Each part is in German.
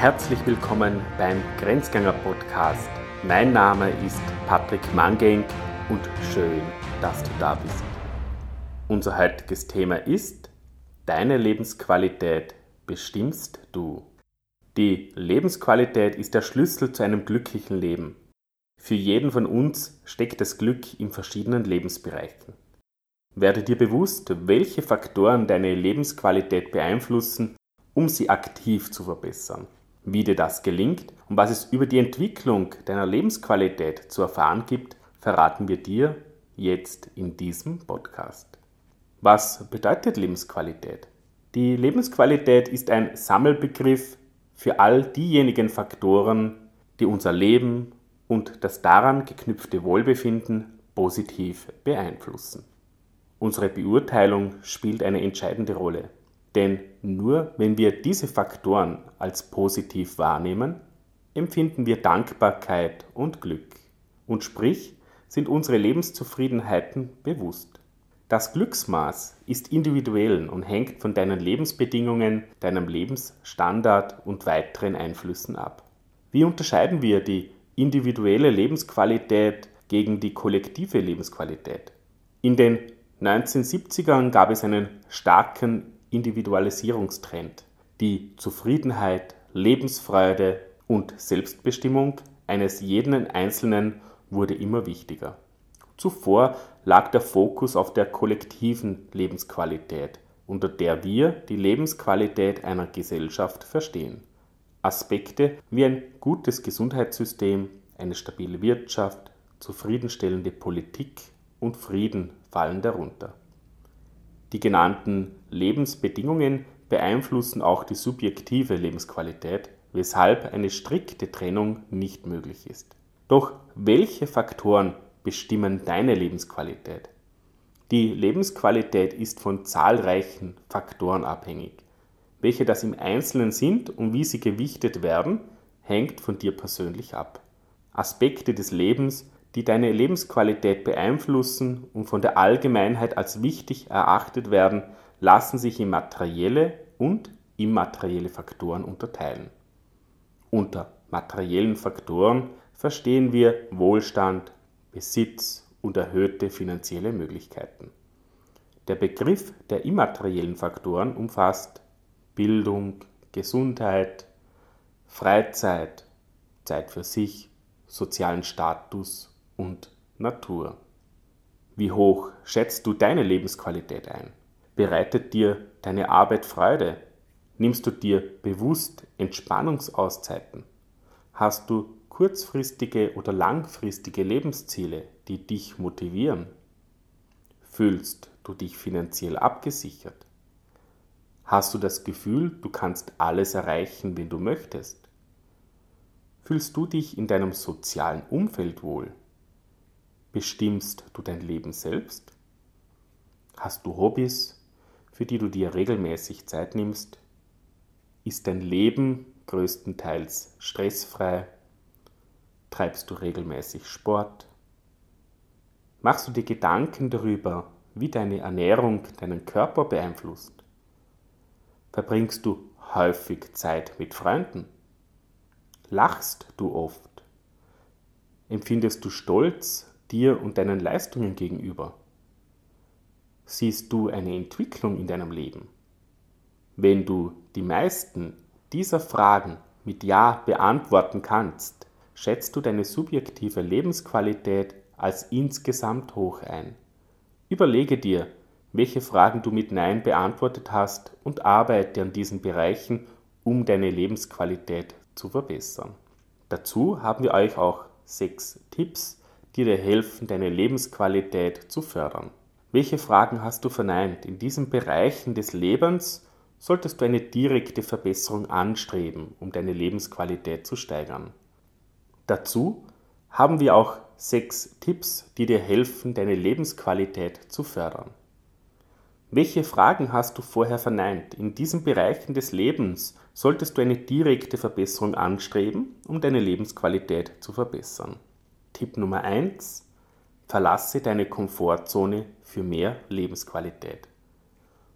Herzlich willkommen beim Grenzgänger Podcast. Mein Name ist Patrick Mangenk und schön, dass du da bist. Unser heutiges Thema ist Deine Lebensqualität bestimmst du. Die Lebensqualität ist der Schlüssel zu einem glücklichen Leben. Für jeden von uns steckt das Glück in verschiedenen Lebensbereichen. Werde dir bewusst, welche Faktoren deine Lebensqualität beeinflussen, um sie aktiv zu verbessern. Wie dir das gelingt und was es über die Entwicklung deiner Lebensqualität zu erfahren gibt, verraten wir dir jetzt in diesem Podcast. Was bedeutet Lebensqualität? Die Lebensqualität ist ein Sammelbegriff für all diejenigen Faktoren, die unser Leben und das daran geknüpfte Wohlbefinden positiv beeinflussen. Unsere Beurteilung spielt eine entscheidende Rolle. Denn nur wenn wir diese Faktoren als positiv wahrnehmen, empfinden wir Dankbarkeit und Glück und sprich sind unsere Lebenszufriedenheiten bewusst. Das Glücksmaß ist individuell und hängt von deinen Lebensbedingungen, deinem Lebensstandard und weiteren Einflüssen ab. Wie unterscheiden wir die individuelle Lebensqualität gegen die kollektive Lebensqualität? In den 1970ern gab es einen starken Individualisierungstrend. Die Zufriedenheit, Lebensfreude und Selbstbestimmung eines jeden Einzelnen wurde immer wichtiger. Zuvor lag der Fokus auf der kollektiven Lebensqualität, unter der wir die Lebensqualität einer Gesellschaft verstehen. Aspekte wie ein gutes Gesundheitssystem, eine stabile Wirtschaft, zufriedenstellende Politik und Frieden fallen darunter. Die genannten Lebensbedingungen beeinflussen auch die subjektive Lebensqualität, weshalb eine strikte Trennung nicht möglich ist. Doch welche Faktoren bestimmen deine Lebensqualität? Die Lebensqualität ist von zahlreichen Faktoren abhängig. Welche das im Einzelnen sind und wie sie gewichtet werden, hängt von dir persönlich ab. Aspekte des Lebens die deine Lebensqualität beeinflussen und von der Allgemeinheit als wichtig erachtet werden, lassen sich in materielle und immaterielle Faktoren unterteilen. Unter materiellen Faktoren verstehen wir Wohlstand, Besitz und erhöhte finanzielle Möglichkeiten. Der Begriff der immateriellen Faktoren umfasst Bildung, Gesundheit, Freizeit, Zeit für sich, sozialen Status und Natur. Wie hoch schätzt du deine Lebensqualität ein? Bereitet dir deine Arbeit Freude? Nimmst du dir bewusst Entspannungsauszeiten? Hast du kurzfristige oder langfristige Lebensziele, die dich motivieren? Fühlst du dich finanziell abgesichert? Hast du das Gefühl, du kannst alles erreichen, wenn du möchtest? Fühlst du dich in deinem sozialen Umfeld wohl? Bestimmst du dein Leben selbst? Hast du Hobbys, für die du dir regelmäßig Zeit nimmst? Ist dein Leben größtenteils stressfrei? Treibst du regelmäßig Sport? Machst du dir Gedanken darüber, wie deine Ernährung deinen Körper beeinflusst? Verbringst du häufig Zeit mit Freunden? Lachst du oft? Empfindest du Stolz dir und deinen Leistungen gegenüber? Siehst du eine Entwicklung in deinem Leben? Wenn du die meisten dieser Fragen mit Ja beantworten kannst, schätzt du deine subjektive Lebensqualität als insgesamt hoch ein. Überlege dir, welche Fragen du mit Nein beantwortet hast und arbeite an diesen Bereichen, um deine Lebensqualität zu verbessern. Dazu haben wir euch auch sechs Tipps die dir helfen, deine Lebensqualität zu fördern. Welche Fragen hast du verneint? In diesen Bereichen des Lebens solltest du eine direkte Verbesserung anstreben, um deine Lebensqualität zu steigern. Dazu haben wir auch sechs Tipps, die dir helfen, deine Lebensqualität zu fördern. Welche Fragen hast du vorher verneint? In diesen Bereichen des Lebens solltest du eine direkte Verbesserung anstreben, um deine Lebensqualität zu verbessern. Tipp Nummer 1. Verlasse deine Komfortzone für mehr Lebensqualität.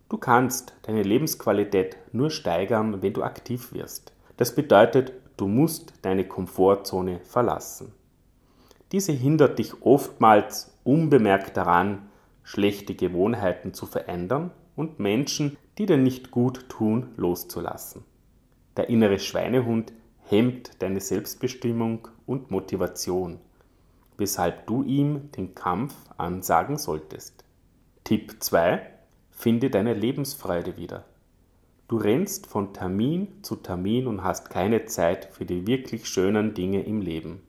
Du kannst deine Lebensqualität nur steigern, wenn du aktiv wirst. Das bedeutet, du musst deine Komfortzone verlassen. Diese hindert dich oftmals unbemerkt daran, schlechte Gewohnheiten zu verändern und Menschen, die dir nicht gut tun, loszulassen. Der innere Schweinehund hemmt deine Selbstbestimmung und Motivation, weshalb du ihm den Kampf ansagen solltest. Tipp 2. Finde deine Lebensfreude wieder. Du rennst von Termin zu Termin und hast keine Zeit für die wirklich schönen Dinge im Leben.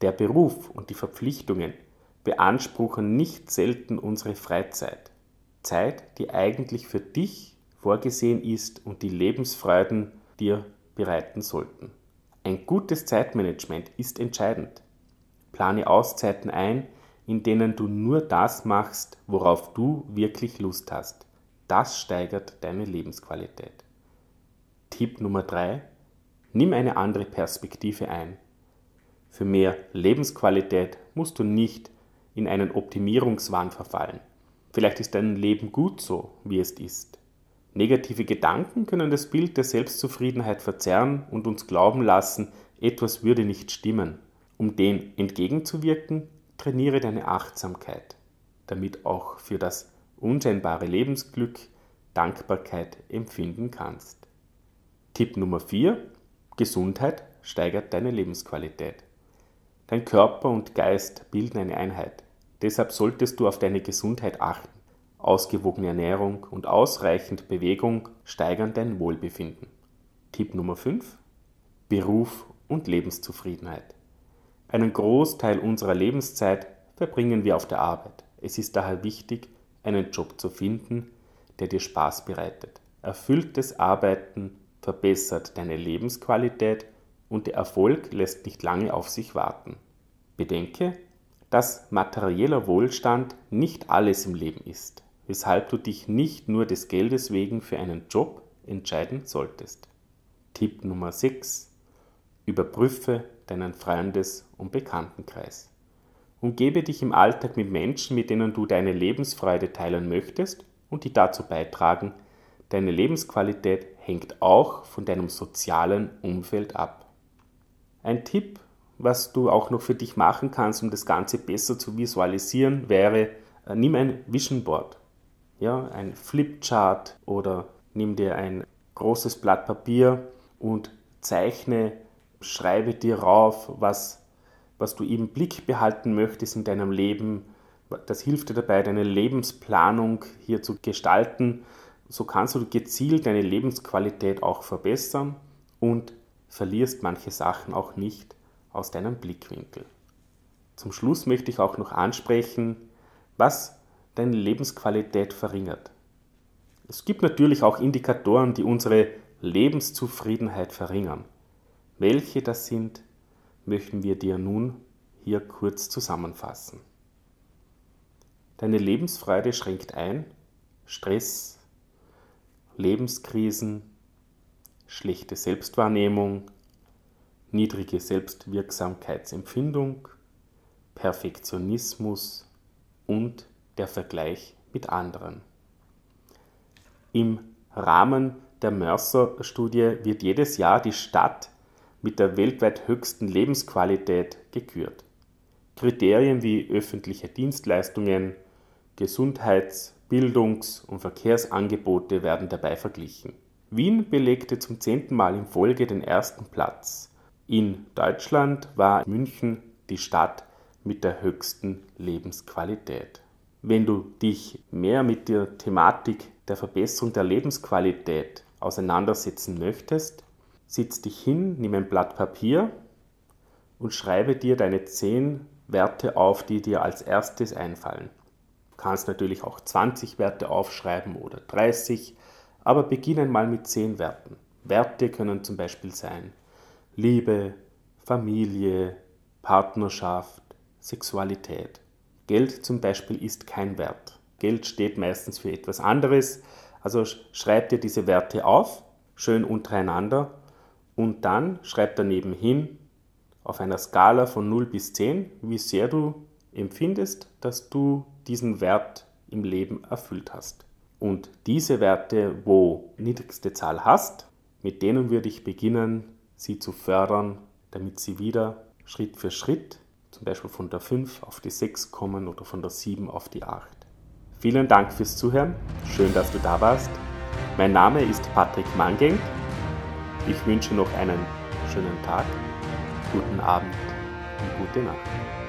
Der Beruf und die Verpflichtungen beanspruchen nicht selten unsere Freizeit. Zeit, die eigentlich für dich vorgesehen ist und die Lebensfreuden dir bereiten sollten. Ein gutes Zeitmanagement ist entscheidend. Plane Auszeiten ein, in denen du nur das machst, worauf du wirklich Lust hast. Das steigert deine Lebensqualität. Tipp Nummer 3. Nimm eine andere Perspektive ein. Für mehr Lebensqualität musst du nicht in einen Optimierungswahn verfallen. Vielleicht ist dein Leben gut so, wie es ist. Negative Gedanken können das Bild der Selbstzufriedenheit verzerren und uns glauben lassen, etwas würde nicht stimmen. Um dem entgegenzuwirken, trainiere deine Achtsamkeit, damit auch für das unscheinbare Lebensglück Dankbarkeit empfinden kannst. Tipp Nummer 4. Gesundheit steigert deine Lebensqualität. Dein Körper und Geist bilden eine Einheit. Deshalb solltest du auf deine Gesundheit achten. Ausgewogene Ernährung und ausreichend Bewegung steigern dein Wohlbefinden. Tipp Nummer 5. Beruf und Lebenszufriedenheit. Einen Großteil unserer Lebenszeit verbringen wir auf der Arbeit. Es ist daher wichtig, einen Job zu finden, der dir Spaß bereitet. Erfülltes Arbeiten verbessert deine Lebensqualität und der Erfolg lässt nicht lange auf sich warten. Bedenke, dass materieller Wohlstand nicht alles im Leben ist weshalb du dich nicht nur des Geldes wegen für einen Job entscheiden solltest. Tipp Nummer 6. Überprüfe deinen Freundes- und Bekanntenkreis. Umgebe dich im Alltag mit Menschen, mit denen du deine Lebensfreude teilen möchtest und die dazu beitragen, deine Lebensqualität hängt auch von deinem sozialen Umfeld ab. Ein Tipp, was du auch noch für dich machen kannst, um das Ganze besser zu visualisieren, wäre, äh, nimm ein Vision Board ja, ein Flipchart oder nimm dir ein großes Blatt Papier und zeichne, schreibe dir rauf, was, was du im Blick behalten möchtest in deinem Leben. Das hilft dir dabei, deine Lebensplanung hier zu gestalten. So kannst du gezielt deine Lebensqualität auch verbessern und verlierst manche Sachen auch nicht aus deinem Blickwinkel. Zum Schluss möchte ich auch noch ansprechen, was deine Lebensqualität verringert. Es gibt natürlich auch Indikatoren, die unsere Lebenszufriedenheit verringern. Welche das sind, möchten wir dir nun hier kurz zusammenfassen. Deine Lebensfreude schränkt ein Stress, Lebenskrisen, schlechte Selbstwahrnehmung, niedrige Selbstwirksamkeitsempfindung, Perfektionismus und der Vergleich mit anderen. Im Rahmen der Mercer-Studie wird jedes Jahr die Stadt mit der weltweit höchsten Lebensqualität gekürt. Kriterien wie öffentliche Dienstleistungen, Gesundheits-, Bildungs- und Verkehrsangebote werden dabei verglichen. Wien belegte zum zehnten Mal in Folge den ersten Platz. In Deutschland war München die Stadt mit der höchsten Lebensqualität. Wenn du dich mehr mit der Thematik der Verbesserung der Lebensqualität auseinandersetzen möchtest, sitz dich hin, nimm ein Blatt Papier und schreibe dir deine zehn Werte auf, die dir als erstes einfallen. Du kannst natürlich auch 20 Werte aufschreiben oder 30, aber beginne mal mit 10 Werten. Werte können zum Beispiel sein Liebe, Familie, Partnerschaft, Sexualität. Geld zum Beispiel ist kein Wert. Geld steht meistens für etwas anderes. Also schreib dir diese Werte auf, schön untereinander und dann schreib daneben hin auf einer Skala von 0 bis 10, wie sehr du empfindest, dass du diesen Wert im Leben erfüllt hast. Und diese Werte, wo niedrigste Zahl hast, Mit denen würde ich beginnen, sie zu fördern, damit sie wieder Schritt für Schritt, zum Beispiel von der 5 auf die 6 kommen oder von der 7 auf die 8. Vielen Dank fürs Zuhören. Schön, dass du da warst. Mein Name ist Patrick Mangeng. Ich wünsche noch einen schönen Tag, guten Abend und gute Nacht.